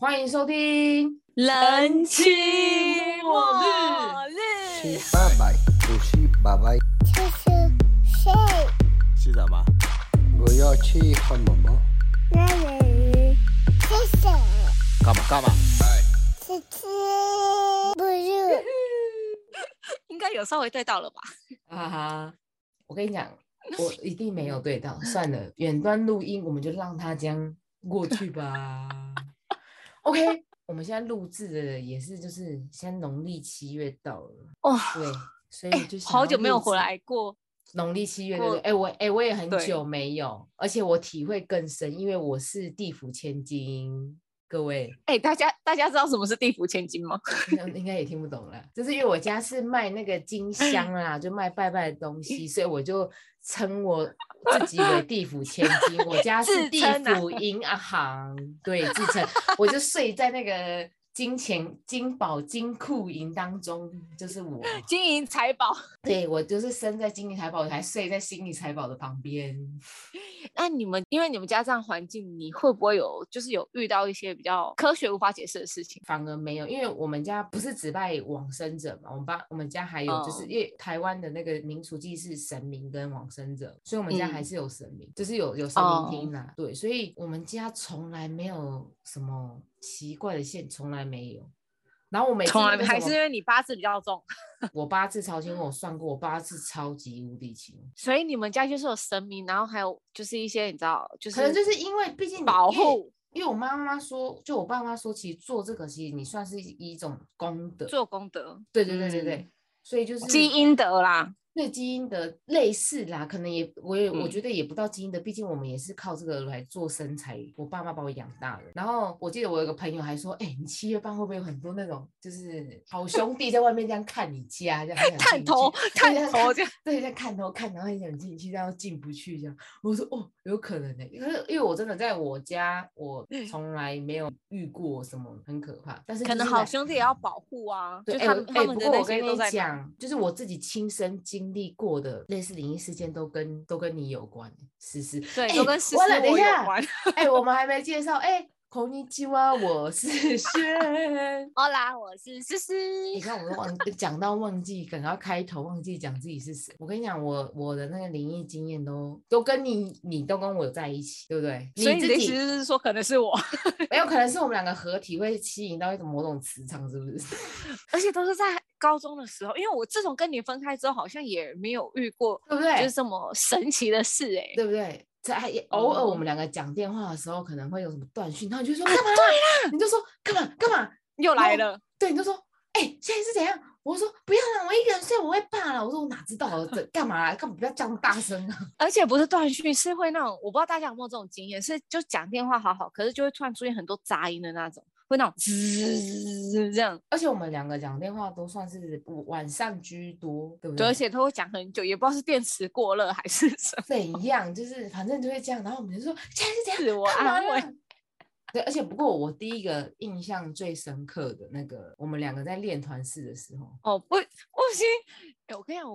欢迎收听人妻末日，七八百，五七八百，这是谁？是什么？我要去汉堡包。那人是谁？干嘛干嘛？是吃不是？应该有稍微对到了吧？哈哈，我跟你讲，我一定没有对到，算了，远端录音我们就让它这样过去吧。OK，我们现在录制的也是就是现在农历七月到了，哦，对，所以哎就，是好久没有回来过，农历七月对不对？哎、我哎、我也很久没有，而且我体会更深，因为我是地府千金，各位哎，大家大家知道什么是地府千金吗？应该应该也听不懂了，就是因为我家是卖那个金香啦，就卖拜拜的东西，所以我就称我自己为地府千金。我家是地府银行，对，自称，我就睡在那个金钱金宝金库银当中，就是我。金银财宝。对我就是生在金银财宝，我还睡在金银财宝的旁边。那你们因为你们家这样环境，你会不会有就是有遇到一些比较科学无法解释的事情？反而没有，因为我们家不是只拜往生者嘛，我们爸我们家还有就是哦因为台湾的那个民俗祭是神明跟往生者，所以我们家还嗯是有神明，就是有有神明厅啦。对，所以我们家从来没有什么奇怪的线，从来没有。然后我每次从来还是因为你八字比较重，我八字超轻，我算过，我八字超级无敌轻。所以你们家就是有神明，然后还有就是一些你知道，就是可能就是因为毕竟保护因为我妈妈说，就我爸妈说，其实做这个其实你算是一种功德。做功德，对对对对对，嗯所以就是积阴德啦。对基因的类似啦，可能也我也、我嗯觉得也不到基因的，毕竟我们也是靠这个来做身材，我爸妈把我养大的。然后我记得我有个朋友还说，哎、你七月半会不会有很多那种就是好兄弟在外面这样看你家，这样探头去探对头这样，对，在看头看，然后很想进去，然后进不去这样。我说哦，有可能的、因为因为我真的在我家，我从来没有遇过什么很可怕，但是可能好兄弟也要保护啊，就对，他们他们不过我跟你讲，就是我自己亲身经历过的类似灵异事件，都跟都跟你有关，思思。对，哎都跟思思，等我有一下，关。哎、我们还没介绍，哎、孔尼基哇，我是 轩。好啦，我是思思。你看，我们忘讲到忘记，刚刚开头忘记讲自己是谁。我跟你讲，我我的那个灵异经验都都跟你，你都跟我在一起，对不对？所以你的意自己思是说，可能是我，没有可能是我们两个合体会吸引到一种某种磁场，是不是？而且都是在高中的时候，因为我自从跟你分开之后，好像也没有遇过对不对？就是这么神奇的事哎、对不对？在偶尔我哦们两个讲电话的时候，可能会有什么断讯，然后你就说干嘛？对你就说干嘛干嘛？又来了，对，你就说哎、现在是怎样？我说不要了，我一个人睡我会怕了。我说我哪知道啊这 干嘛啦？干嘛不要这样大声啊？而且不是断讯，是会那种我不知道大家有没有这种经验，是就讲电话好好，可是就会突然出现很多杂音的那种，会那种滋这样，而且我们两个讲电话都算是晚上居多，对不对，对？而且都会讲很久，也不知道是电池过热还是什么。怎样？就是反正就会这样，然后我们就说现在是怎样？自我安慰啦对，而且不过我第一个印象最深刻的那个，我们两个在练团式的时候，哦，不，我已经，哎，我跟你讲，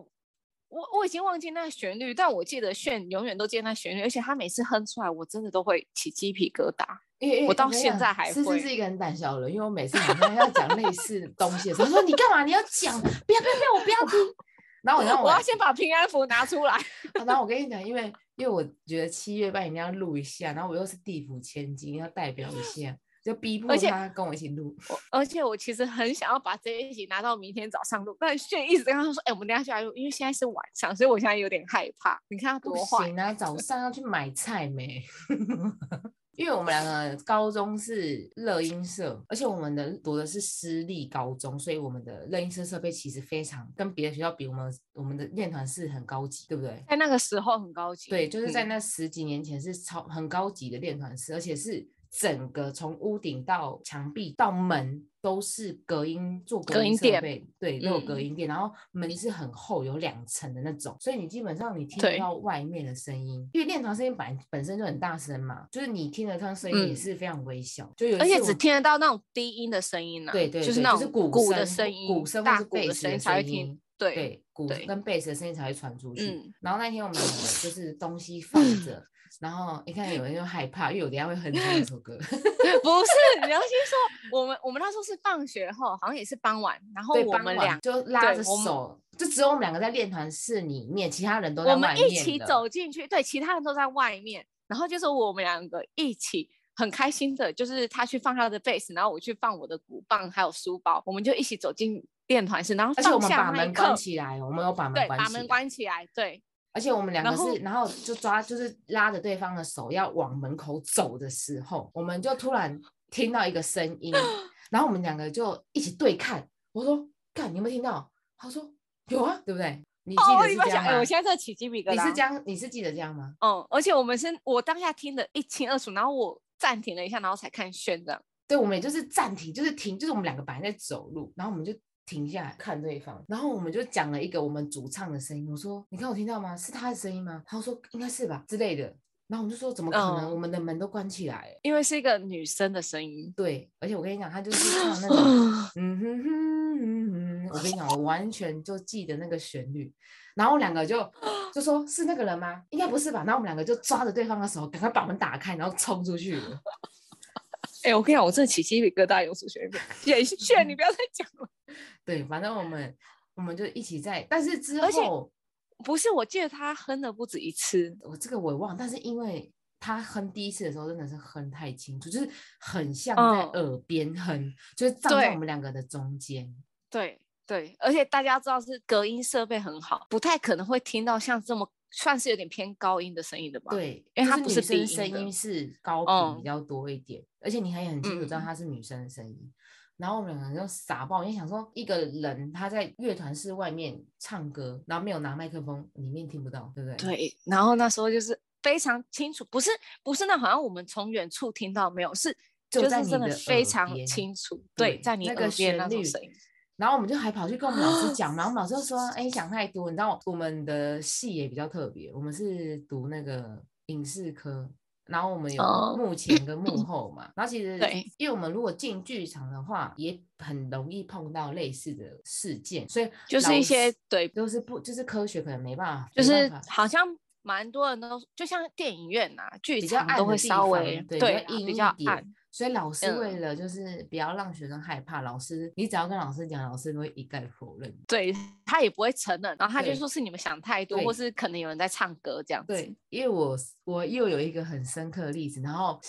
我我我已经忘记那旋律，但我记得炫永远都记得那旋律，而且他每次哼出来，我真的都会起鸡皮疙瘩。因为我到现在还思思会是一个很胆小的人，因为我每次好像要讲类似东西的时候，他说你干嘛？你要讲，不要不要不要，我不要听。然后我让我我要先把平安符拿出来。然后我跟你讲，因为因为我觉得七月半一定要录一下，然后我又是地府千金，要代表一下，就逼迫他跟我一起录。我而且我其实很想要把这一集拿到明天早上录，但炫一直跟他说：“哎、我们等下就来录，因为现在是晚上，所以我现在有点害怕。你看他多坏，行啊，早上要去买菜没？因为我们两个高中是乐音社，而且我们的读的是私立高中，所以我们的乐音社设备其实非常跟别的学校比，我们我们的练团是很高级，对不对？在那个时候很高级。对，就是在嗯那十几年前是超很高级的练团室，而且是整个从屋顶到墙壁到门都是隔音做隔音垫设备，对，都有隔嗯音垫，然后门是很厚，有两层的那种，所以你基本上你听不到外面的声音，因为练团声音本本身就很大声嘛，就是你听得到声音也嗯是非常微小，就有而且只听得到那种低音的声音呢、对对对就是那种就是鼓鼓的声声音，鼓声大鼓的的声音才会听。对，对鼓跟贝斯的声音才会传出去。嗯然后那天我们就是东西放着，然后一看有人就害怕，因为我等下会哼出那首歌。不是，你要先说，我们我们那时候是放学后，好像也是傍晚，然后，我们俩就拉着手，就只有我们两个在练团室里面，其他人都在我们一起走进去，对，其他人都在外面，然后就是我们两个一起很开心的，就是他去放他的贝斯，然后我去放我的鼓棒还有书包，我们就一起走进练团室，然后而且我们放下把门关，起来，我们有把门对，把门关起来关起来，对，而且我们两个是，然后就抓，就是拉着对方的手要往门口走的时候，我们就突然听到一个声音，然后我们两个就一起对看。我说：“看，你有没有听到？”他说：“有啊，对不对？你记哦，得是这样我现在在起鸡皮疙瘩。你是这样，你是记得这样吗？嗯，而且我们是我当下听得一清二楚，然后我暂停了一下，然后才看炫这样。对，我们也就是暂停，就是停，就是我们两个本来在走路，然后我们就停下来看对方，然后我们就讲了一个我们主唱的声音。我说：“你看我听到吗？是他的声音吗？”他说：“应该是吧之类的。”然后我们就说：“怎么可能？嗯我们的门都关起来了。”因为是一个女生的声音，对，而且我跟你讲，他就是唱那种，嗯哼哼嗯哼，我跟你讲，我完全就记得那个旋律。然后我们两个就就说是那个人吗？应该不是吧？然后我们两个就抓着对方的手，赶快把门打开，然后冲出去了。哎、我跟你讲，我真的起鸡皮疙瘩，有数学演炫，你不要再讲了。对，反正我们我们就一起在，但是之而且后不是，我记得他哼了不止一次。我这个我也忘了，但是因为他哼第一次的时候真的是哼太清楚，就是很像在嗯耳边哼，就是站在我们两个的中间。对对，而且大家知道是隔音设备很好，不太可能会听到像这么算是有点偏高音的声音的吧？，对，因为它不是低音女生声音是高频嗯比较多一点，而且你还很清楚知道嗯她是女生的声音。然后我们两个人就傻爆，因为想说一个人他在乐团室外面唱歌，然后没有拿麦克风，里面听不到，对不对？对，然后那时候就是非常清楚，不是不是那好像我们从远处听到没有，是就是真的非常清楚，对对，在你那个耳边那旋律种声音。然后我们就还跑去跟我们老师讲，然后我们老师就说：“哎，想太多。”你知道我们的系也比较特别，我们是读那个影视科，然后我们有哦幕前跟幕后嘛。然后其实对，因为我们如果进剧场的话，也很容易碰到类似的事件，所以就是一些师对都是不就是科学可能没办法，就是好像蛮多人都就像电影院呐、剧比较场都会稍微对比较暗。所以老师为嗯了就是不要让学生害怕，老师你只要跟老师讲，老师都会一概否认。对他也不会承认，然后他就说是你们想太多，或是可能有人在唱歌这样子。对，因为我我又有一个很深刻的例子，然后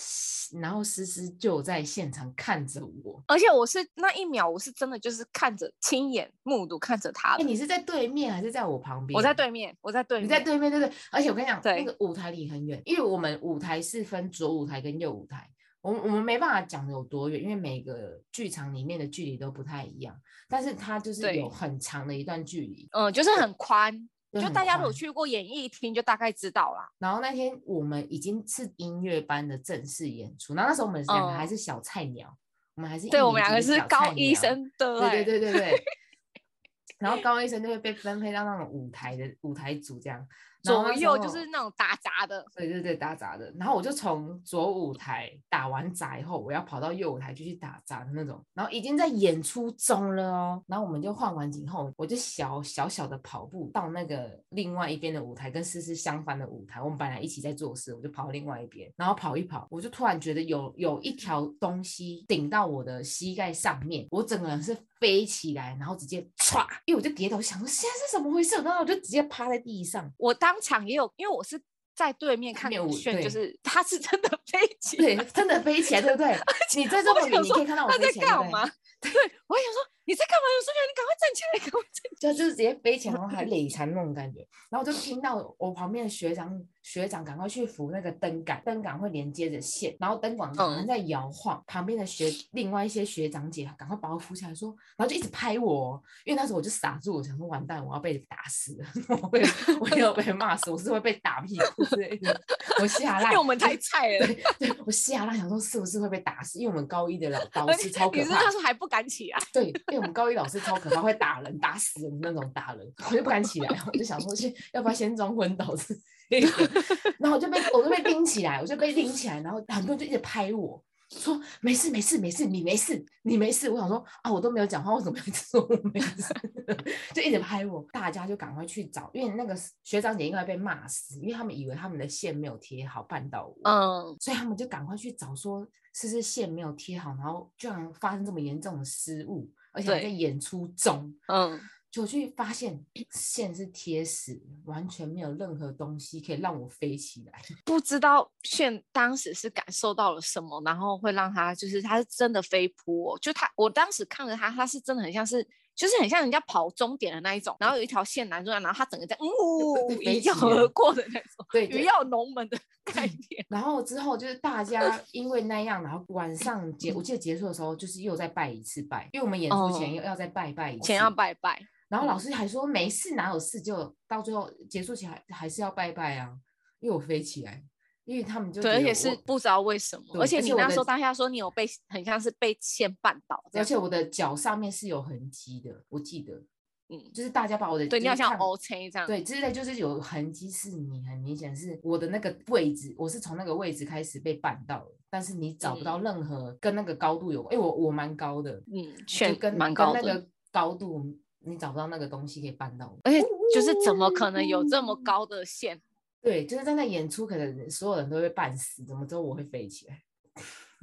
然后思思就在现场看着我，而且我是那一秒，我是真的就是看着亲眼目睹看着他哎，你是在对面还是在我旁边？我在对面，我在对面，你在对面，对不对？而且我跟你讲，那个舞台离很远，因为我们舞台是分左舞台跟右舞台，我们我们没办法讲的有多远，因为每个剧场里面的距离都不太一样，但是它就是有很长的一段距离。嗯，就是很宽，就大家如果去过演艺厅，就大概知道啦。然后那天我们已经是音乐班的正式演出，然后那时候我们两个还嗯是小菜鸟，我们还是一对我们年两个是高医鸟生，对对对对对对。然后高医生就会被分配到那种舞台的舞台组这样，左右就是那种打杂的。对对对打杂的。然后我就从左舞台打完杂以后，我要跑到右舞台就去打杂的那种，然后已经在演出中了哦。然后我们就换完景后，我就小小小的跑步到那个另外一边的舞台，跟思思相反的舞台。我们本来一起在做事，我就跑到另外一边，然后跑一跑，我就突然觉得有有一条东西顶到我的膝盖上面，我整个人是飞起来，然后直接歘，因为我就跌倒，想说现在是怎么回事，然后我就直接趴在地上。我当场也有，因为我是在对面看面舞炫，就是他是真的飞起来对来，，真的飞起来，对不对？你在这么远，我想说你可以看到我他在干嘛？对，我还想说你在干嘛？有苏菲，你赶快站起来，赶快站起就就是直接飞起来，然后还 累残那种感觉。然后我就听到我旁边的学长学长赶快去扶那个灯杆，灯杆会连接着线，然后灯管好像嗯在摇晃。旁边的学另外一些学长姐赶快把我扶起来说，然后就一直拍我，哦因为那时候我就傻住，我想说完蛋，我要被打死了，我被我要被骂死，我是会被打屁股之类的，我吓 来，烂因为我。们太菜了。对对，我吓烂，想说是不是会被打死？因为我们高一的老导师且超可怕你是那，时候还不敢起啊，对，我们高一老师超可怕，会打人、打死人的那种打人，我就不敢起来，我就想说先要不要先装昏倒之类的，然后我就被我就被拎起来，我就被拎起来，然后很多人就一直拍我，说没事没事没事，你没事你没事。我想说啊，我都没有讲话，为什么一直说我没事？就一直拍我，大家就赶快去找，因为那个学长姐应该被骂死，因为他们以为他们的线没有贴好绊到我，嗯，所以他们就赶快去找，说是不是线没有贴好，然后居然发生这么严重的失误，而且还在演出中。嗯，就去发现 线是贴死，完全没有任何东西可以让我飞起来。不知道炫当时是感受到了什么，然后会让他就是他是真的飞扑、我，就他我当时看着他，他是真的很像是。就是很像人家跑终点的那一种，然后有一条线拦住他，然后他整个在呜一跃而过的那种，对对鱼跃龙门的 概念。然后之后就是大家 因为那样，然后晚上结，我记得结束的时候就是又再拜一次拜，因为我们演出前又要要再拜拜一次，前要。拜拜，然后老嗯师还说没事，哪有事，就到最后结束前还还是要拜拜啊，因为我飞起来，因为他们就对，而且是不知道为什么，对而且你那时候当下说你有被很像是被线绊倒而且我的脚上面是有痕迹的，我记得，嗯，就是大家把我的对你要像 O C 这样，对，之类就是有痕迹，是你很明显是我的那个位置，我是从那个位置开始被绊到的，但是你找不到嗯任何跟那个高度有关，因为我我蛮高的，嗯，就跟蛮高的，跟那个高度，你找不到那个东西可以绊到我。而且就是怎么可能有这么高的线？对，就是在那演出，可能所有人都会半死，怎么之后我会飞起来？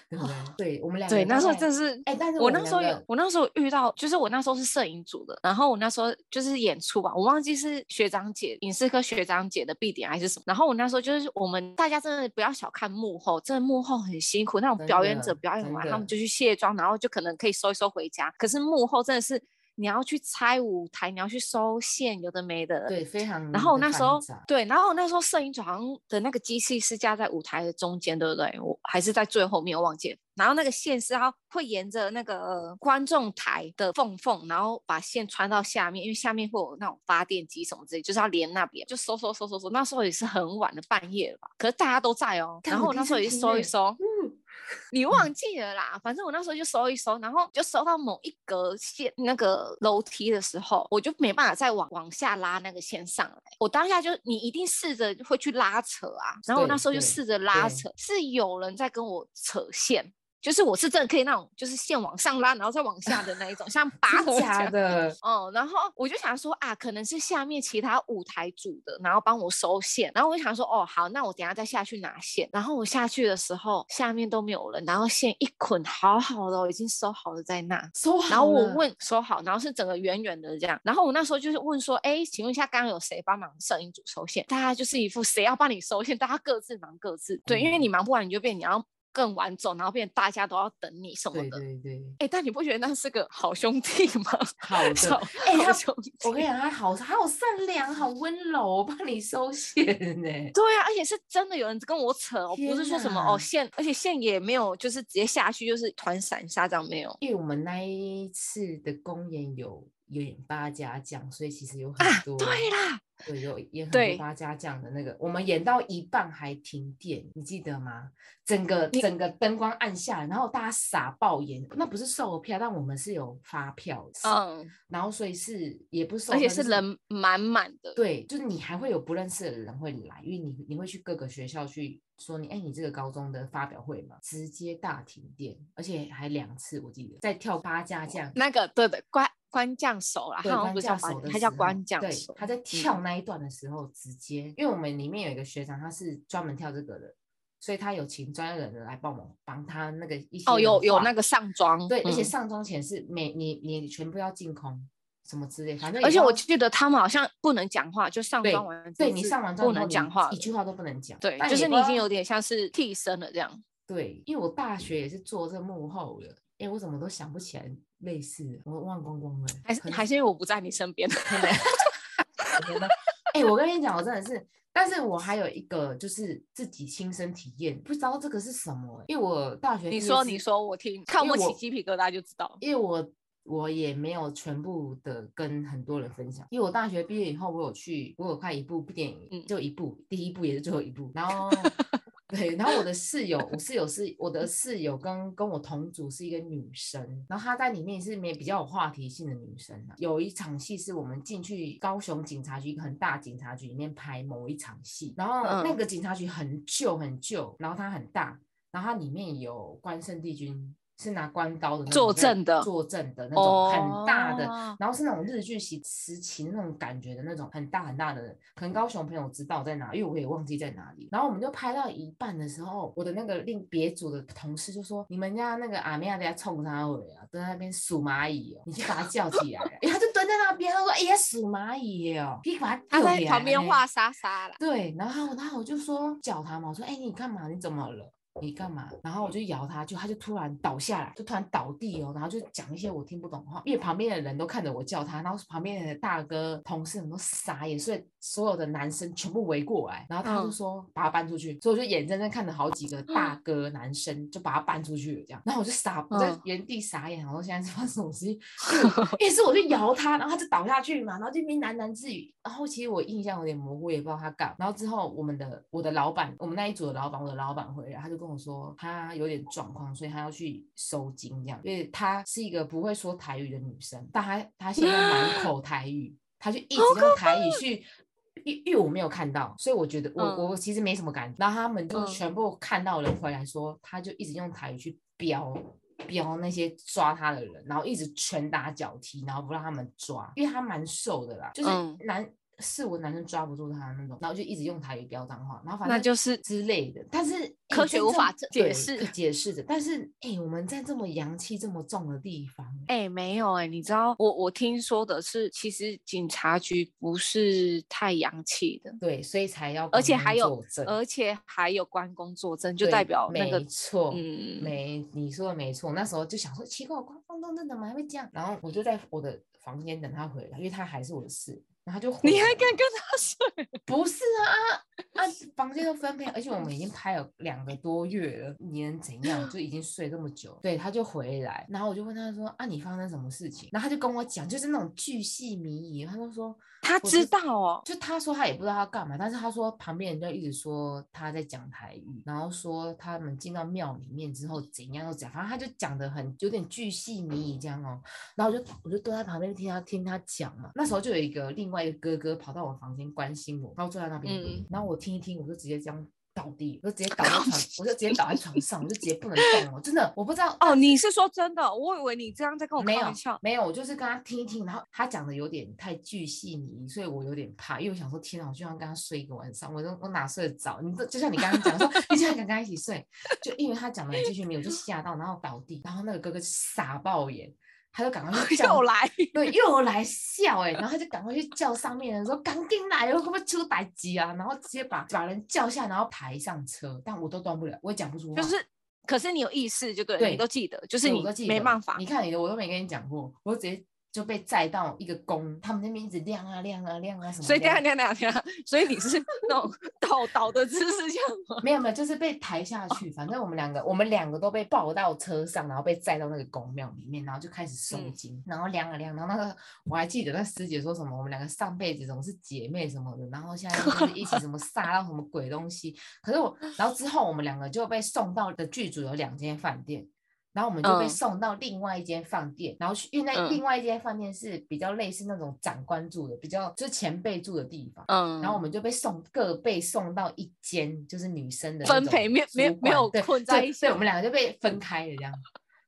对不对？对我们两个对，那时候真是，哎，但是我那时候有我那时候遇到，就是我那时候是摄影组的，然后我那时候就是演出吧，我忘记是学长姐影视科学长姐的必点还是什么。然后我那时候就是我们大家真的不要小看幕后，真的幕后很辛苦，那种表演者表演完，他们就去卸妆，然后就可能可以收一收回家。可是幕后真的是你要去拆舞台，你要去收线，有的没的。对，非常然后那时候对，然后那时候摄影组好像的那个机器是架在舞台的中间，对不对？我还是在最后面，我忘记了。然后那个线是它会沿着那个观众台的缝缝，然后把线穿到下面，因为下面会有那种发电机什么之类，就是要连那边，就收收收收收。那时候也是很晚的半夜了吧，可是大家都在哦。然后我那时候也收一收，嗯 你忘记了啦，反正我那时候就搜一搜，然后就搜到某一格线那个楼梯的时候，我就没办法再往往下拉那个线上来。我当下就你一定试着会去拉扯啊，然后我那时候就试着拉扯，是有人在跟我扯线。就是我是真的可以那种，就是线往上拉，然后再往下的那一种，像拔 真河这假样的？哦，然后我就想说啊，可能是下面其他舞台组的，然后帮我收线，然后我就想说，哦，好，那我等下再下去拿线。然后我下去的时候，下面都没有人，然后线一捆好好的哦，已经收好了在那。收好然后我问收好，然后是整个圆圆的这样。然后我那时候就是问说，哎，请问一下，刚刚有谁帮忙摄影组收线？大家就是一副谁要帮你收线，大家各自忙各自。对，因为嗯你忙不完，你就变你要更晚走，然后变大家都要等你什么的。对对，哎，但你不觉得那是个好兄弟吗？好的好，哎他。我跟你讲，他好他好善良，好温柔，我帮你收线呢。对啊，而且是真的有人跟我扯哦，不是说什么哦线，而且线也没有，就是直接下去就是团散沙这样没有因为我们那一次的公演有演八家将，所以其实有很啊。多、对啦，对，有演很多八家将的那个，我们演到一半还停电，你记得吗？整个整个灯光暗下来，然后大家傻爆眼，那不是售票，但我们是有发票的，嗯，然后所以是也不是而且是人满满的，对，就是你还会有不认识的人会来，因为你你会去各个学校去说你，哎，你这个高中的发表会嘛，直接大停电，而且还两次，我记得在跳八家将，那个对的关关将手啦，他好像关不叫八将手的他叫时候对关将手，，他在跳嗯那一段的时候，直接，因为我们里面有一个学长，他是专门跳这个的，所以他有请专业的人来帮忙帮他那个一些哦，有有那个上妆，对，而且嗯。上妆前是每你你全部要净空，什么之类，反正而且我记得他们好像不能讲话，就上妆完对你上完妆不能讲话，一句话都不能讲，对，就是你已经有点像是替身了这样。对，因为我大学也是做这幕后的，哎，我怎么都想不起来类似的，我忘光光了，还是还是因为我不在你身边，哎、我跟你讲，我真的是，但是我还有一个就是自己亲身体验，不知道这个是什么欸、因为我大学你说你说我听，看我起鸡皮疙瘩就知道。因为我我也没有全部的跟很多人分享，因为我大学毕业以后，我有去，我有看一部电影，嗯就一部，第一部也是最后一部，然后 对，然后我的室友，我室友是我的室友跟跟我同组是一个女生，然后她在里面是没比较有话题性的女生啊。有一场戏是我们进去高雄警察局一个很大警察局里面拍某一场戏，然后那嗯个警察局很旧很旧，然后它很大。然后它里面有关圣帝君。是拿关刀的那种坐在镇的坐证的那种很大的，哦然后是那种日剧时时期那种感觉的那种很大很大的，可能高雄朋友知道在哪，因为我也忘记在哪里。然后我们就拍到一半的时候，我的那个另别组的同事就说：“你们家那个阿妹亚在冲他回啊，蹲在那边数蚂蚁哦，你去把他叫起来。”因为他就蹲在那边，他说：“哎呀，数蚂蚁耶哦，你把他他在旁边画沙沙啦。对，然后然后我就说叫他嘛，我说哎、你干嘛？你怎么了？你干嘛？然后我就摇他，就他就突然倒下来，就突然倒地哦，然后就讲一些我听不懂的话，因为旁边的人都看着我叫他，然后旁边的大哥同事们都傻眼，所以所有的男生全部围过来，然后他就嗯。说把他搬出去，所以我就眼睁睁看着好几个大哥男生就把他搬出去了，这样，然后我就傻，我在嗯。原地傻眼，我说现在是发生什么事情？因为我因为是我就摇他，然后他就倒下去嘛，然后这边喃喃自语，然后其实我印象有点模糊，也不知道他干。然后之后我们的我的老板，我们那一组的老板，我的老板回来，他就跟我说他有点状况，所以他要去收金这样，因为她是一个不会说台语的女生，但她她现在满 口台语，她就一直用台语去。因因为我没有看到，所以我觉得我、嗯我其实没什么感觉。然后他们就嗯全部看到人回来说，他就一直用台语去飙飙那些抓他的人，然后一直拳打脚踢，然后不让他们抓，因为他蛮瘦的啦，就是嗯男。是我男生抓不住他的那种，然后就一直用台语飙脏话，然后反正那就是之类的。但是科学无法解释解释的。但是哎、我们在这么阳气这么重的地方，哎、没有哎、你知道我我听说的是，其实警察局不是太阳气的，对，所以才要而且还有而且还有关公作证，就代表那个没错，嗯没你说的没错。那时候就想说，奇怪，我关公作证怎么还会这样？然后我就在我的房间等他回来，因为他还是我的事。你还敢跟他睡？不是啊 啊！房间都分配，而且我们已经拍了两个多月了，你能怎样？就已经睡这么久，对，他就回来，然后我就问他说：“啊，你发生什么事情？”然后他就跟我讲，就是那种巨细靡遗，他就说。他知道哦，就他说他也不知道他干嘛，但是他说旁边人就一直说他在讲台语，然后说他们进到庙里面之后怎样又怎样，反正他就讲的很有点巨细靡遗这样哦。然后我就我就坐在旁边听他听他讲嘛，那时候就有一个另外一个哥哥跑到我房间关心我，然后坐在那边，嗯然后我听一听，我就直接这样倒地，我就直接倒在床，我就直接倒在床上，我就直接不能动了，真的我不知道哦，你是说真的？我以为你这样在跟我开玩笑。没有，我就是跟他听一听，然后他讲的有点太巨细靡遗，所以我有点怕，因为我想说，天啊，我就要跟他睡一个晚上，我都我哪睡得着？你这就像你刚刚讲说，你竟然敢跟他一起睡，就因为他讲的继续没有，我就吓到，然后倒地，然后那个哥哥就傻爆眼，他就赶快去 叫又来，对，又来笑哎、然后他就赶快去叫上面的人说赶紧来，会不会出歹机啊？然后直接把把人叫下，然后抬上车，但我都动不了，我也讲不出话。就是，可是你有意识就对你都记得，就是你都记得没办法你。看你的，我都没跟你讲过，我直接就被载到一个宫，他们那边一直亮啊亮啊亮啊什么。所以等一下等一下等下，所以你是那种 倒倒的姿势这样吗？没有没有，就是被抬下去。反正我们两个，我们两个都被抱到车上，然后被载到那个宫庙里面，然后就开始收嗯，然后亮啊亮，然后那个我还记得那师姐说什么，我们两个上辈子怎么是姐妹什么的，然后现在就是一起什么杀到什么鬼东西。可是我，然后之后我们两个就被送到的剧组有两间饭店。然后我们就被嗯。送到另外一间饭店，然后去，因为另外一间饭店是比较类似那种长官住的，比较就是前辈住的地方。嗯，然后我们就被送各被送到一间就是女生的分配没没主没有管对困在一起我们两个就被分开了这样，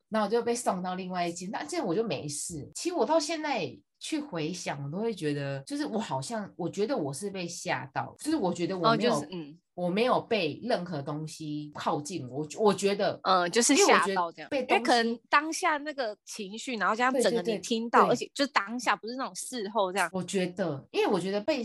然后我就被送到另外一间，那这样我就没事。其实我到现在去回想，我都会觉得，就是我好像我觉得我是被吓到，就是我觉得我哦，没有、就是嗯我没有被任何东西靠近我，我觉得嗯，就是吓到这样，被因为可能当下那个情绪，然后加上整个你听到，而对且就是当下不是那种事后这样。我觉得，因为我觉得被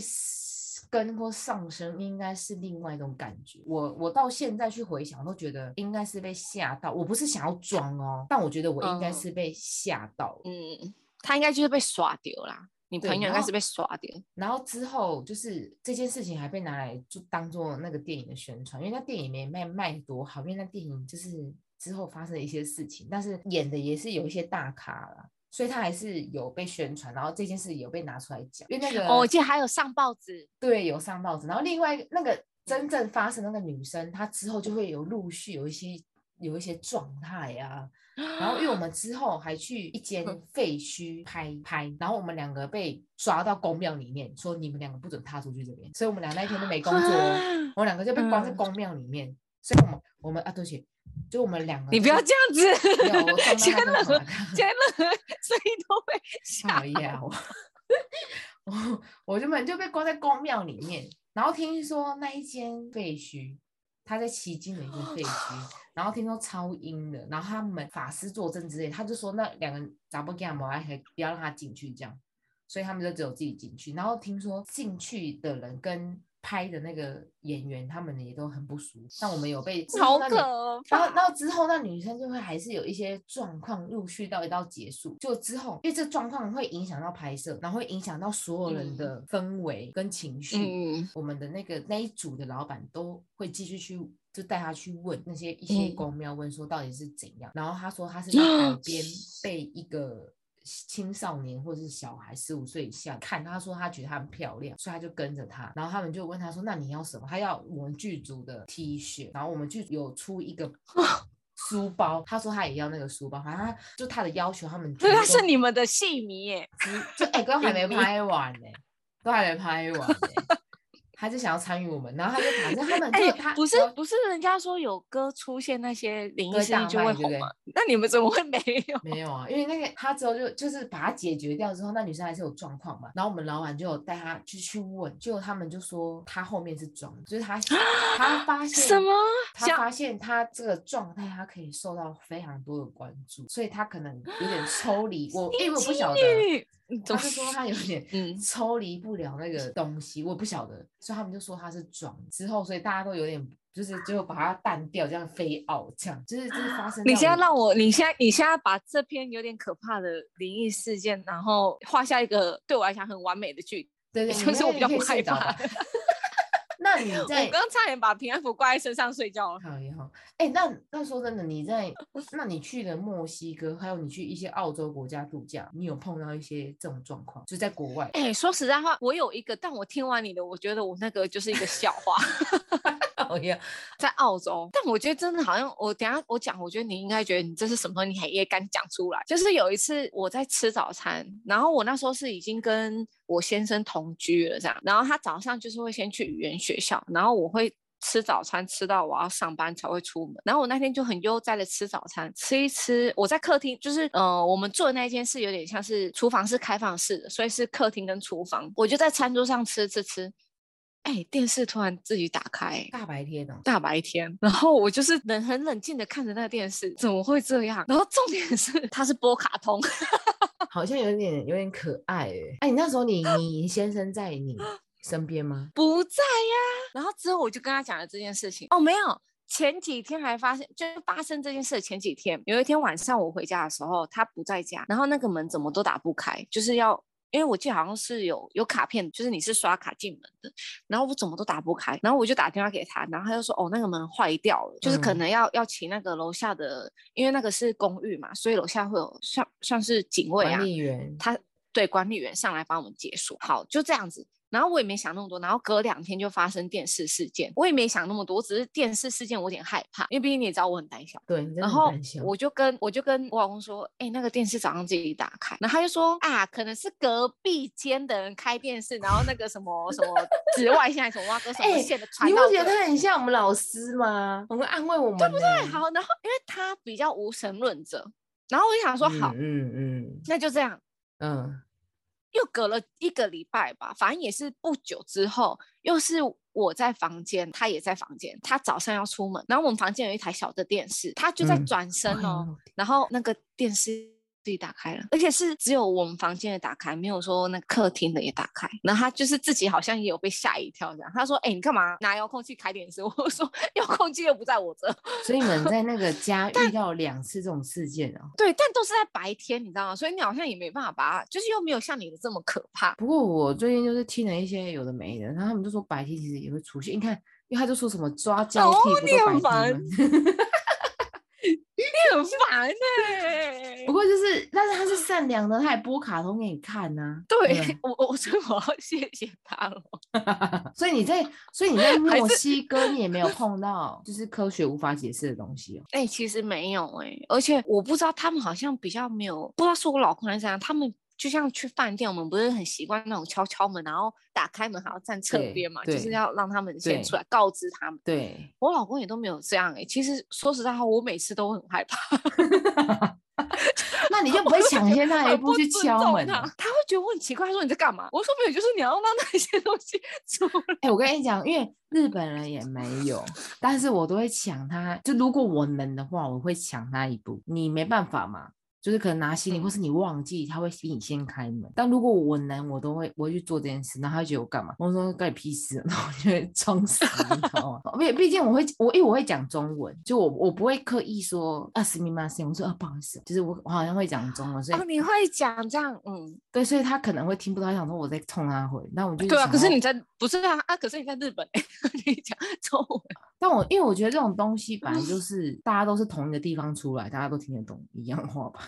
跟或上升应该是另外一种感觉。我我到现在去回想，都觉得应该是被吓到。我不是想要装哦，但我觉得我应该嗯是被吓到。嗯，他应该就是被耍丢啦，你朋友应该是被刷掉。然后之后就是这件事情还被拿来就当做那个电影的宣传，因为那电影没卖卖多好，因为那电影就是之后发生了一些事情，但是演的也是有一些大咖啦。所以他还是有被宣传，然后这件事有被拿出来讲，因为那个哦，我记得还有上报纸，对，有上报纸。然后另外那个真正发生那个女生，她之后就会有陆续有一些有一些状态啊。然后因为我们 之后还去一间废墟拍拍，然后我们两个被抓到公庙里面，说你们两个不准踏出去这边，所以我们俩那一天都没工作哦，我们两个就被关在嗯公庙里面。所以我们我们啊，对不起，就我们两个，你不要这样子，有我撞 到现在任何他跟滑现在任何声音都会吓我，我我原本就被关在公庙里面，然后听说那一间废墟，他在西京的一个废墟，然后听说超阴的，然后他们法师坐镇之类，他就说那两个咋不给他们还不要让他进去这样，所以他们就只有自己进去，然后听说进去的人跟拍的那个演员他们也都很不舒服，但我们有被之后好可然后，怕。然后之后那女生就会还是有一些状况陆续到一到结束，就之后，因为这状况会影响到拍摄，然后会影响到所有人嗯的氛围跟情绪。嗯，我们的那个那一组的老板都会继续去，就带他去问那些一些嗯公庙，问说到底是怎样。然后他说他是 在海边被一个青少年或者是小孩十五岁以下看，他说他觉得她很漂亮，所以他就跟着她。然后他们就问他说：“那你要什么？”他要我们剧组的 T 恤，然后我们剧组有出一个。书包，他说他也要那个书包，反正他就他的要求，他们对，他是你们的戏迷耶。就哎、刚还没 拍完呢、都还没拍完呢、他就想要参与我们，然后他就反正他们 就哎、他不是不是，人家说有歌出现那些灵异事件就会红吗？那你们怎么会没有？没有啊，因为那个他之后就就是把它解决掉之后，那女生还是有状况嘛。然后我们老板就有带她去去问，结果他们就说她后面是装，就是她她发现什么？像他发现他这个状态，他可以受到非常多的关注，所以他可能有点抽离。我因为我不晓得，女他就说他有点嗯抽离不了那个东西，我不晓得，所以他们就说他是装之后，所以大家都有点就是就把它淡掉，这样飞傲，这样就是就是发生。你现在让我，你现在你现在把这篇有点可怕的灵异事件，然后画下一个对我来讲很完美的句，对对，就是我比较不害怕。那你 我刚差点把平安符挂在身上睡觉了。好也好，哎、那那说真的，你在那你去了墨西哥，还有你去一些澳洲国家度假，你有碰到一些这种状况，就在国外？哎、说实在话，我有一个，但我听完你的，我觉得我那个就是一个笑话，哦呀，在澳洲。但我觉得真的好像，我等下我讲，我觉得你应该觉得你这是什么，你还也敢讲出来。就是有一次我在吃早餐，然后我那时候是已经跟我先生同居了，这样，然后他早上就是会先去语言学校，然后我会。吃早餐吃到我要上班才会出门，然后我那天就很悠哉的吃早餐，吃一吃。我在客厅，就是呃，我们做的那一间是有点像是厨房是开放式的，所以是客厅跟厨房。我就在餐桌上吃吃吃，哎，电视突然自己打开，大白天哦，大白天，然后我就是冷很冷静的看着那个电视，怎么会这样？然后重点是 它是播卡通，好像有点有点可爱哎。哎，你那时候你你先生在你身边吗？不在呀。然后之后我就跟他讲了这件事情，哦，没有。前几天还发生，就是发生这件事的前几天，有一天晚上我回家的时候，他不在家，然后那个门怎么都打不开，就是要，因为我记得好像是有有卡片，就是你是刷卡进门的，然后我怎么都打不开，然后我就打电话给他，然后他就说，哦，那个门坏掉了，就是可嗯能要要请那个楼下的，因为那个是公寓嘛，所以楼下会有像像是警卫啊管，理员，他对管理员上来帮我们解锁。好，就这样子。然后我也没想那么多，然后隔两天就发生电视事件，我也没想那么多，我只是电视事件我有点害怕，因为毕竟你也知道我很胆小。对，然后我就跟我就跟我老公说，哎、那个电视早上自己打开，然后他就说啊，可能是隔壁间的人开电视，然后那个什么什么紫外线还是什么挖个什么哎线的传你到你不觉得他很像我们老师吗？很会安慰我们，对不对，好，然后因为他比较无神论者，然后我就想说好，嗯嗯。那就这样。嗯又隔了一个礼拜吧，反正也是不久之后，又是我在房间，他也在房间。他早上要出门，然后我们房间有一台小的电视，他就在嗯转身嗯，哦，然后那个电视自己打开了，而且是只有我们房间的打开，没有说那客厅的也打开。然后他就是自己好像也有被吓一跳这样。他说：“哎、你干嘛拿遥控器开电视？” 我说：“遥控器又不在我这。”所以你们在那个家遇到两次这种事件哦。对，但都是在白天，你知道吗？所以你好像也没办法把它，就是又没有像你的这么可怕。不过我最近就是听了一些有的没的，然后他们就说白天其实也会出现。你看，因为他就说什么抓交哦替不你很都白天吗？你很烦呢、不过就是，但是他是善良的，他也播卡通给你看呐、对对我，我所以我要谢谢他了。所以你在，所以你在墨西哥你也没有 碰到就是科学无法解释的东西哦。哎、其实没有哎、而且我不知道他们好像比较没有，不知道是我老公还是怎样，他们就像去饭店，我们不是很习惯那种敲敲门，然后打开门还要站侧对边嘛，就是要让他们先出来告知他们。对，我老公也都没有这样哎、其实说实在话，我每次都很害怕，那你就 不会抢先他一步去敲门啊？他会觉得我很奇怪，他说你在干嘛？我说没有，就是你要让那些东西出来。哎、我跟你讲，因为日本人也没有，但是我都会抢他。就如果我能的话，我会抢他一步。你没办法嘛，就是可能拿行李，或嗯是你忘记，他会比你先开门。但如果我能，我都会我会去做这件事。然后他会觉得我干嘛？我说干你屁事啊，然后我就会装死，你知道吗？毕毕竟我会我因为我会讲中文，就我我不会刻意说啊すみません，我说啊不好意思，就是我我好像会讲中文，所以、哦，你会讲这样，嗯，对，所以他可能会听不到，他想说我在冲他回，那我就对啊。想要可是你在不是啊啊？可是你在日本，你讲中文，但我因为我觉得这种东西本来就是大家都是同一个地方出来，大家都听得懂一样的话吧。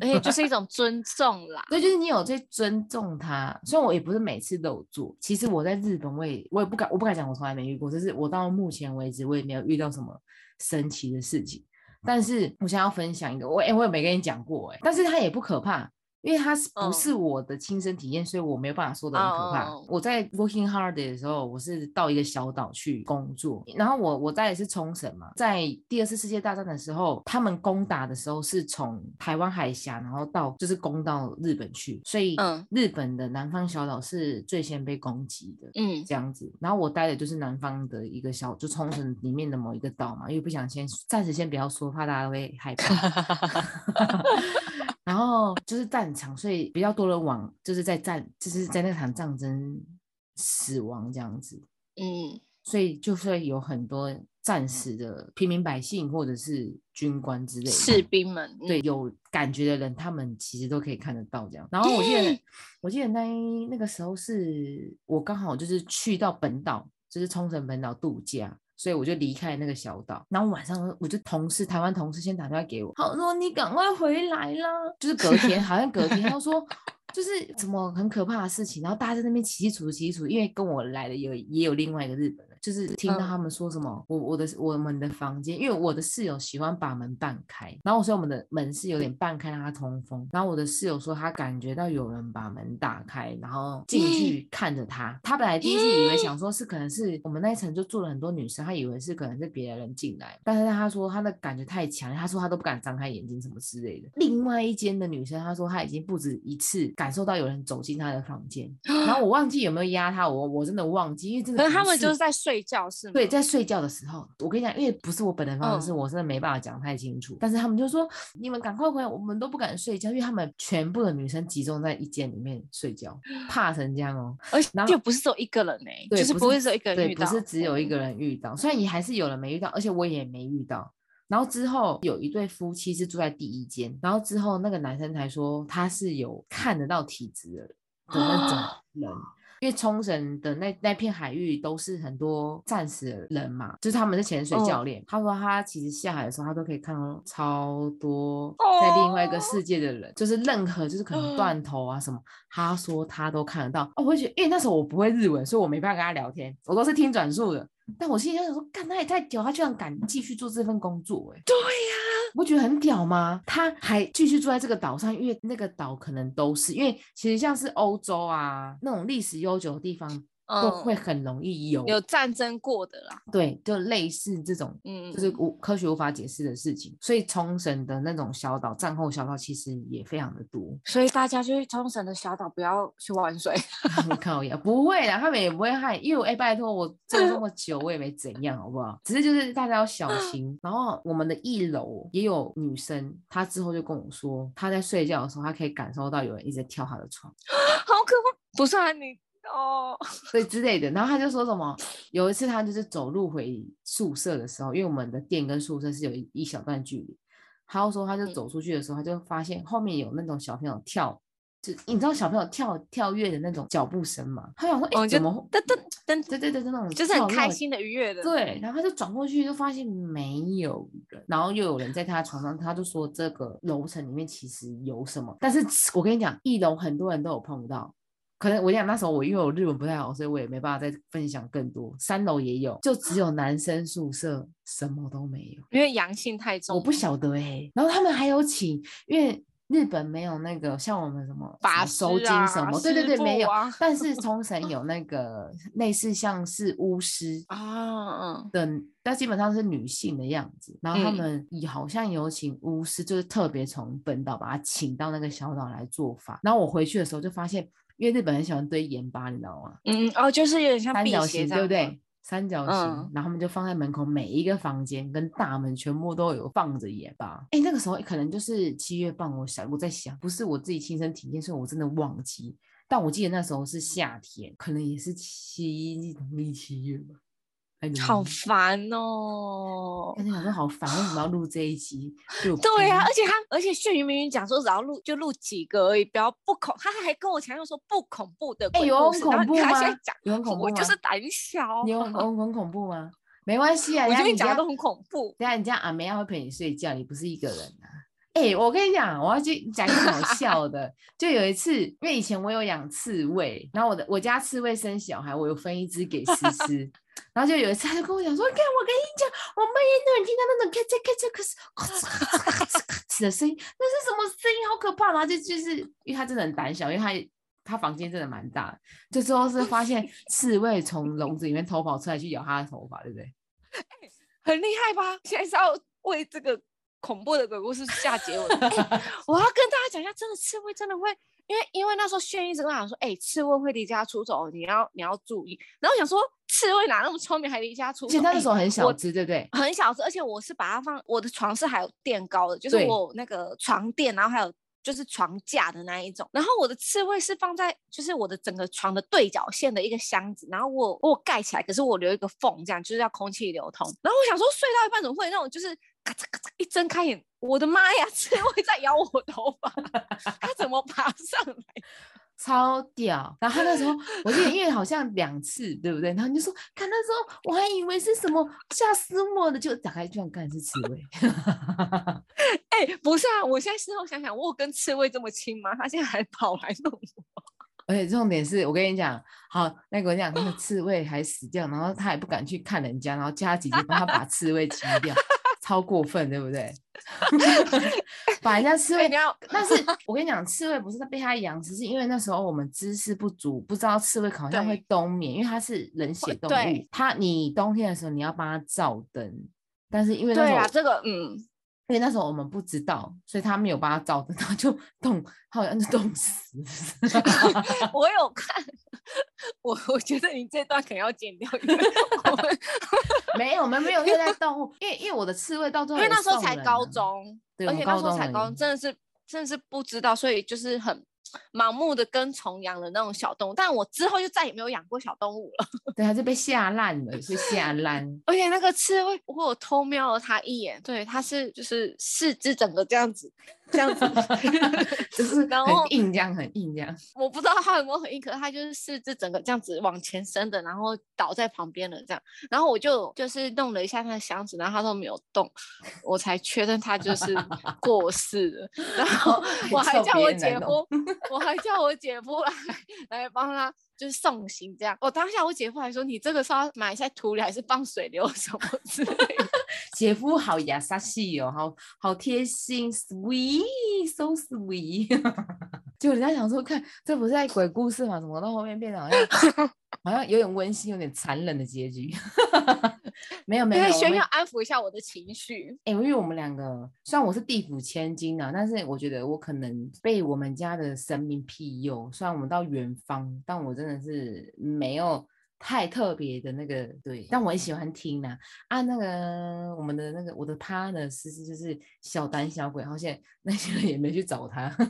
而 且就是一种尊重啦。对，就是你有在尊重他。虽然我也不是每次都有做，其实我在日本我也我也不敢我不敢讲我从来没遇过，就是我到目前为止我也没有遇到什么神奇的事情。但是我想要分享一个，我哎、我也没跟你讲过哎、但是它也不可怕。因为它是不嗯是我的亲身体验，所以我没有办法说的很可怕。哦我在 working holiday 的时候，我是到一个小岛去工作，然后我我在的是冲绳嘛，在第二次世界大战的时候，他们攻打的时候是从台湾海峡，然后到就是攻到日本去，所以嗯日本的南方小岛是最先被攻击的。嗯这样子，然后我待的就是南方的一个小，就冲绳里面的某一个岛嘛，因为不想先暂时先不要说，怕大家会害怕。然后就是战场，所以比较多人往就是在战，就是在那场战争死亡这样子，嗯，所以就会有很多战死的平民百姓或者是军官之类的士兵们，嗯。对，有感觉的人，他们其实都可以看得到这样。然后我记得，我记得那一那个时候是我刚好就是去到本岛，就是冲绳本岛度假，所以我就离开那个小岛。然后晚上我就同事台湾同事先打电话给我，他说你赶快回来啦，就是隔天好像隔天他说。就是什么很可怕的事情，然后大家在那边起起楚楚起起楚楚，因为跟我来的有也有另外一个日本人，就是听到嗯。他们说什么，我我的我们的房间，因为我的室友喜欢把门半开，然后所以我们的门是有点半开让它通风，然后我的室友说他感觉到有人把门打开，然后进去看着他，他本来第一次以为想说是可能是我们那一层就住了很多女生，他以为是可能是别的人进来，但是他说他的感觉太强，他说他都不敢张开眼睛什么之类的。另外一间的女生，她说她已经不止一次感受到有人走进她的房间，然后我忘记有没有压她，我我真的忘记，因为真的可能他们就是在睡觉，是吗？对，在睡觉的时候，我跟你讲，因为不是我本人发生的事，嗯我真的没办法讲太清楚。但是他们就说，你们赶快回来，我们都不敢睡觉，因为他们全部的女生集中在一间里面睡觉，怕成这样哦。而且不是只有一个人呢、对，就是不会只有一个人对，遇到，不是只有一个嗯人遇到，虽然也还是有人没遇到，而且我也没遇到。然后之后有一对夫妻是住在第一间，然后之后那个男生才说他是有看得到体质的的那种 人，因为冲绳的那那片海域都是很多战死的人嘛，就是他们是潜水哦教练。他说他其实下海的时候，他都可以看到超多在另外一个世界的人，就是任何就是可能哦断头啊什么，他说他都看得到。哦，我会觉得，因为那时候我不会日文，所以我没办法跟他聊天，我都是听转述的。但我心里就想说，干他也太屌，他居然敢继续做这份工作、欸，对呀、你不觉得很屌吗？他还继续住在这个岛上，因为那个岛可能都是因为其实像是欧洲啊那种历史悠久的地方，都嗯会很容易有有战争过的啦，对，就类似这种嗯，就是无科学无法解释的事情。所以冲绳的那种小岛，战后小岛其实也非常的多。所以大家去冲绳的小岛不要去玩水，靠呀，不会啦，他们也不会害，因为我哎、拜托我做这么久，我也没怎样，好不好？只是就是大家要小心。然后我们的一楼也有女生，她之后就跟我说，她在睡觉的时候，她可以感受到有人一直在跳她的床，好可怕！不是啊，你哦，所以之类的。然后他就说什么，有一次他就是走路回宿舍的时候，因为我们的店跟宿舍是有一一小段距离，他就说他就嗯走出去的时候，他就发现后面有那种小朋友跳。就你知道小朋友跳跳跃的那种脚步声嘛？他想说，哎、怎么会噔噔噔，对对对，那种就是很开心的愉悦的，对，然后他就转过去，就发现没有人，然后又有人在他床上，他就说这个楼层里面其实有什么，但是我跟你讲，一楼很多人都有碰到。可能我讲那时候我因为我日文不太好，所以我也没办法再分享更多。三楼也有，就只有男生宿舍什么都没有。因为阳性太重，我不晓得哎、然后他们还有请，因为日本没有那个像我们什么什法么收金什么，对对师对，没有啊。但是冲绳有那个类似像是巫师啊，嗯，的，但基本上是女性的样子。然后他嗯们也好像有请巫师，就是特别从本岛把他请到那个小岛来做法。然后我回去的时候就发现，因为日本很喜欢堆盐巴，你知道吗？嗯，哦，就是有点像三角形，对不？对？三角形，嗯然后他们就放在门口，每一个房间跟大门全部都有放着盐巴。哎，那个时候可能就是七月半，我想我在想，不是我自己亲身体验，所以我真的忘记。但我记得那时候是夏天，可能也是七农历七月吧。好烦哦。但是想说好烦，为什么要录这一集？就对呀、呀、而且他，而且眩晕明明讲说只要录就录几个而已，不要不恐，他还跟我强调说不恐怖的哎、有鬼故事，然后很恐怖吗他现在讲？有很恐怖吗？我就是胆小，你有很很很恐怖吗？没关系啊，我觉得你讲的都很恐怖。等下你家阿梅要会陪你睡觉，你不是一个人啊。哎、我跟你讲，我要去讲一个好笑的。就有一次，因为以前我有养刺猬，然后我的我家刺猬生小孩，我有分一只给思思。然后就有一次，他就跟我讲说：“看，我跟你讲，我半夜都能听到那种咔嚓咔嚓咔嚓咔嚓咔嚓的声音，那是什么声音？好可怕！”然后就就是因为他真的很胆小，因为他他房间真的蛮大的，就最后是发现 刺猬从笼子里面偷跑出来去咬他的头发，对不对？很厉害吧？现在是要为这个恐怖的鬼故事下结尾。哎我要跟大家讲一下，真的刺猬真的会，因为因为那时候炫一直跟我讲说，哎、刺猬会离家出走，你要你要注意。然后我想说，刺猬哪那么聪明，还离家出走？哎而且那时候很小我只，对不对？很小只，而且我是把它放我的床是还有垫高的，就是我那个床垫，然后还有就是床架的那一种。然后我的刺猬是放在就是我的整个床的对角线的一个箱子，然后我我盖起来，可是我留一个缝，这样就是要空气流通。然后我想说睡到一半怎么会有那种就是咔嚓咔嚓一睁开眼，我的妈呀，刺猬在咬我头发，它怎么爬上来？超屌！然后那时候我记得，因为好像两次，对不对？然后你就说，看那时候我还以为是什么，吓死我了！就打开居然看是刺猬。哎、不是啊，我现在事后想想，我有跟刺猬这么亲吗？他现在还跑来弄我。而 且重点是我跟你讲，好，那个我讲，那个刺猬还死掉，然后他也不敢去看人家，然后叫他姐姐帮他把刺猬清掉，超过分，对不对？把人家刺猬但是我跟你讲，刺猬不是被它养，只是因为那时候我们知识不足，不知道刺猬好像会对冬眠，因为它是冷血动物。它你冬天的时候你要帮它照灯，但是因为那时候对啊，这个嗯，因为那时候我们不知道，所以他没有帮它照灯，它就冻，它好像就冻死。我有看，我我觉得你这段可能要剪掉，因为我们没有，我们没有虐待动物，因为因为我的刺猬到最后也因为那时候才高啊，中，对，而且那时候才高中，真的是真的是不知道，所以就是很盲目的跟从养的那种小动物。但我之后就再也没有养过小动物了，对，它是被吓烂了，被吓烂。而且那个刺猬，我有偷瞄了它一眼，对，它是就是四肢整个这样子，这样子，就是然后硬这样，很硬这样。我不知道他有没有很硬，可是他就是四肢整个这样子往前伸的，然后倒在旁边了这样。然后我就就是弄了一下它的箱子，然后他都没有动，我才确认他就是过世了。然后 我还叫叫我姐夫，我还叫我姐夫来来帮他就是送行这样。我当下我姐夫还说：“你这个是要埋在土里，还是放水流什么之类的姐夫好雅萨西哦，好好贴心，sweet，so sweet。结果人家想说，看这不是在鬼故事吗？怎么到后面变得好像 好像有点温馨，有点残忍的结局？没有？”没有没有，我们因为炫耀安抚一下我的情绪。欸因为我们两个虽然我是地府千金啊，但是我觉得我可能被我们家的神明庇佑。虽然我们到远方，但我真的是没有太特别的那个对，但我很喜欢听啊啊那个我们的那个我的 partner 思思就是小胆小鬼，好像那些人也没去找他。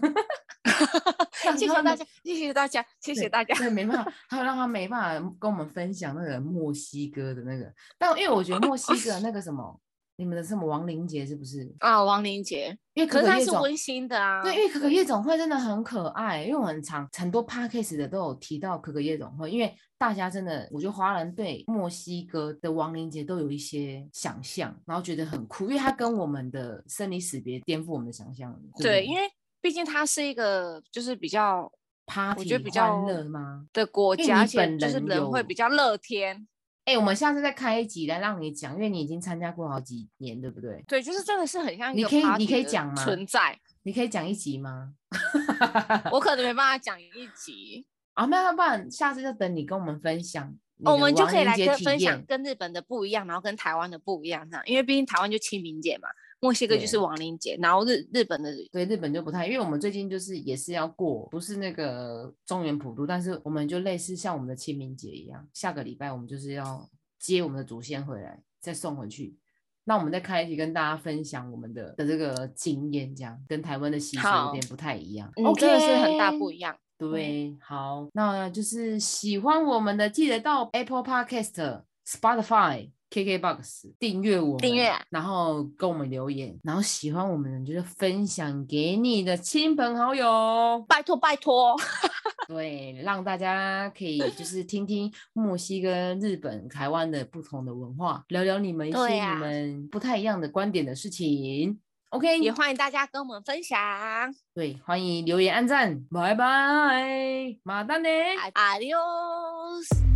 谢谢大家，谢谢大家，谢谢对大家。对，没办法，还有让他没办法跟我们分享那个墨西哥的那个，但因为我觉得墨西哥那个什么，你们的什么亡灵节是不是？啊，亡灵节，因为可是可可夜总它是温馨的啊。对，因为可可夜总会真的很可爱，因为我很常很多 podcast 的都有提到可可夜总会，因为大家真的，我觉得华人对墨西哥的亡灵节都有一些想象，然后觉得很酷，因为它跟我们的生离死别颠覆我们的想象。对，因为毕竟它是一个就是比较 party 觉得比欢较乐吗？的国家，而且就是人会比较乐天。哎、我们下次再开一集来让你讲，因为你已经参加过好几年，对不对？对，就是真的是很像你可以你可以讲吗存在。你可以讲一集吗？我可能没办法讲一集，啊，没有不然下次就等你跟我们分享我们就可以来跟分享跟日本的不一样，然后跟台湾的不一样这样，因为毕竟台湾就清明节嘛，墨西哥就是亡灵节，然后日日本的对日本就不太，因为我们最近就是也是要过，不是那个中原普渡，但是我们就类似像我们的清明节一样，下个礼拜我们就是要接我们的祖先回来，再送回去。那我们再开一集跟大家分享我们的的这个经验，这样跟台湾的习俗有好点不太一样。嗯，真的是很大不一样。对，好，那就是喜欢我们的，记得到 Apple Podcast、Spotify、KKBox 订阅我们，订阅然后跟我们留言，然后喜欢我们的就是分享给你的亲朋好友，拜托拜托，对，让大家可以就是听听墨西哥、日本、台湾的不同的文化，聊聊你们一些你们不太一样的观点的事情。OK，也欢迎大家跟我们分享。对，欢迎留言、按赞，拜拜，马丹呢？Adios。